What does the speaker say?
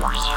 Wow.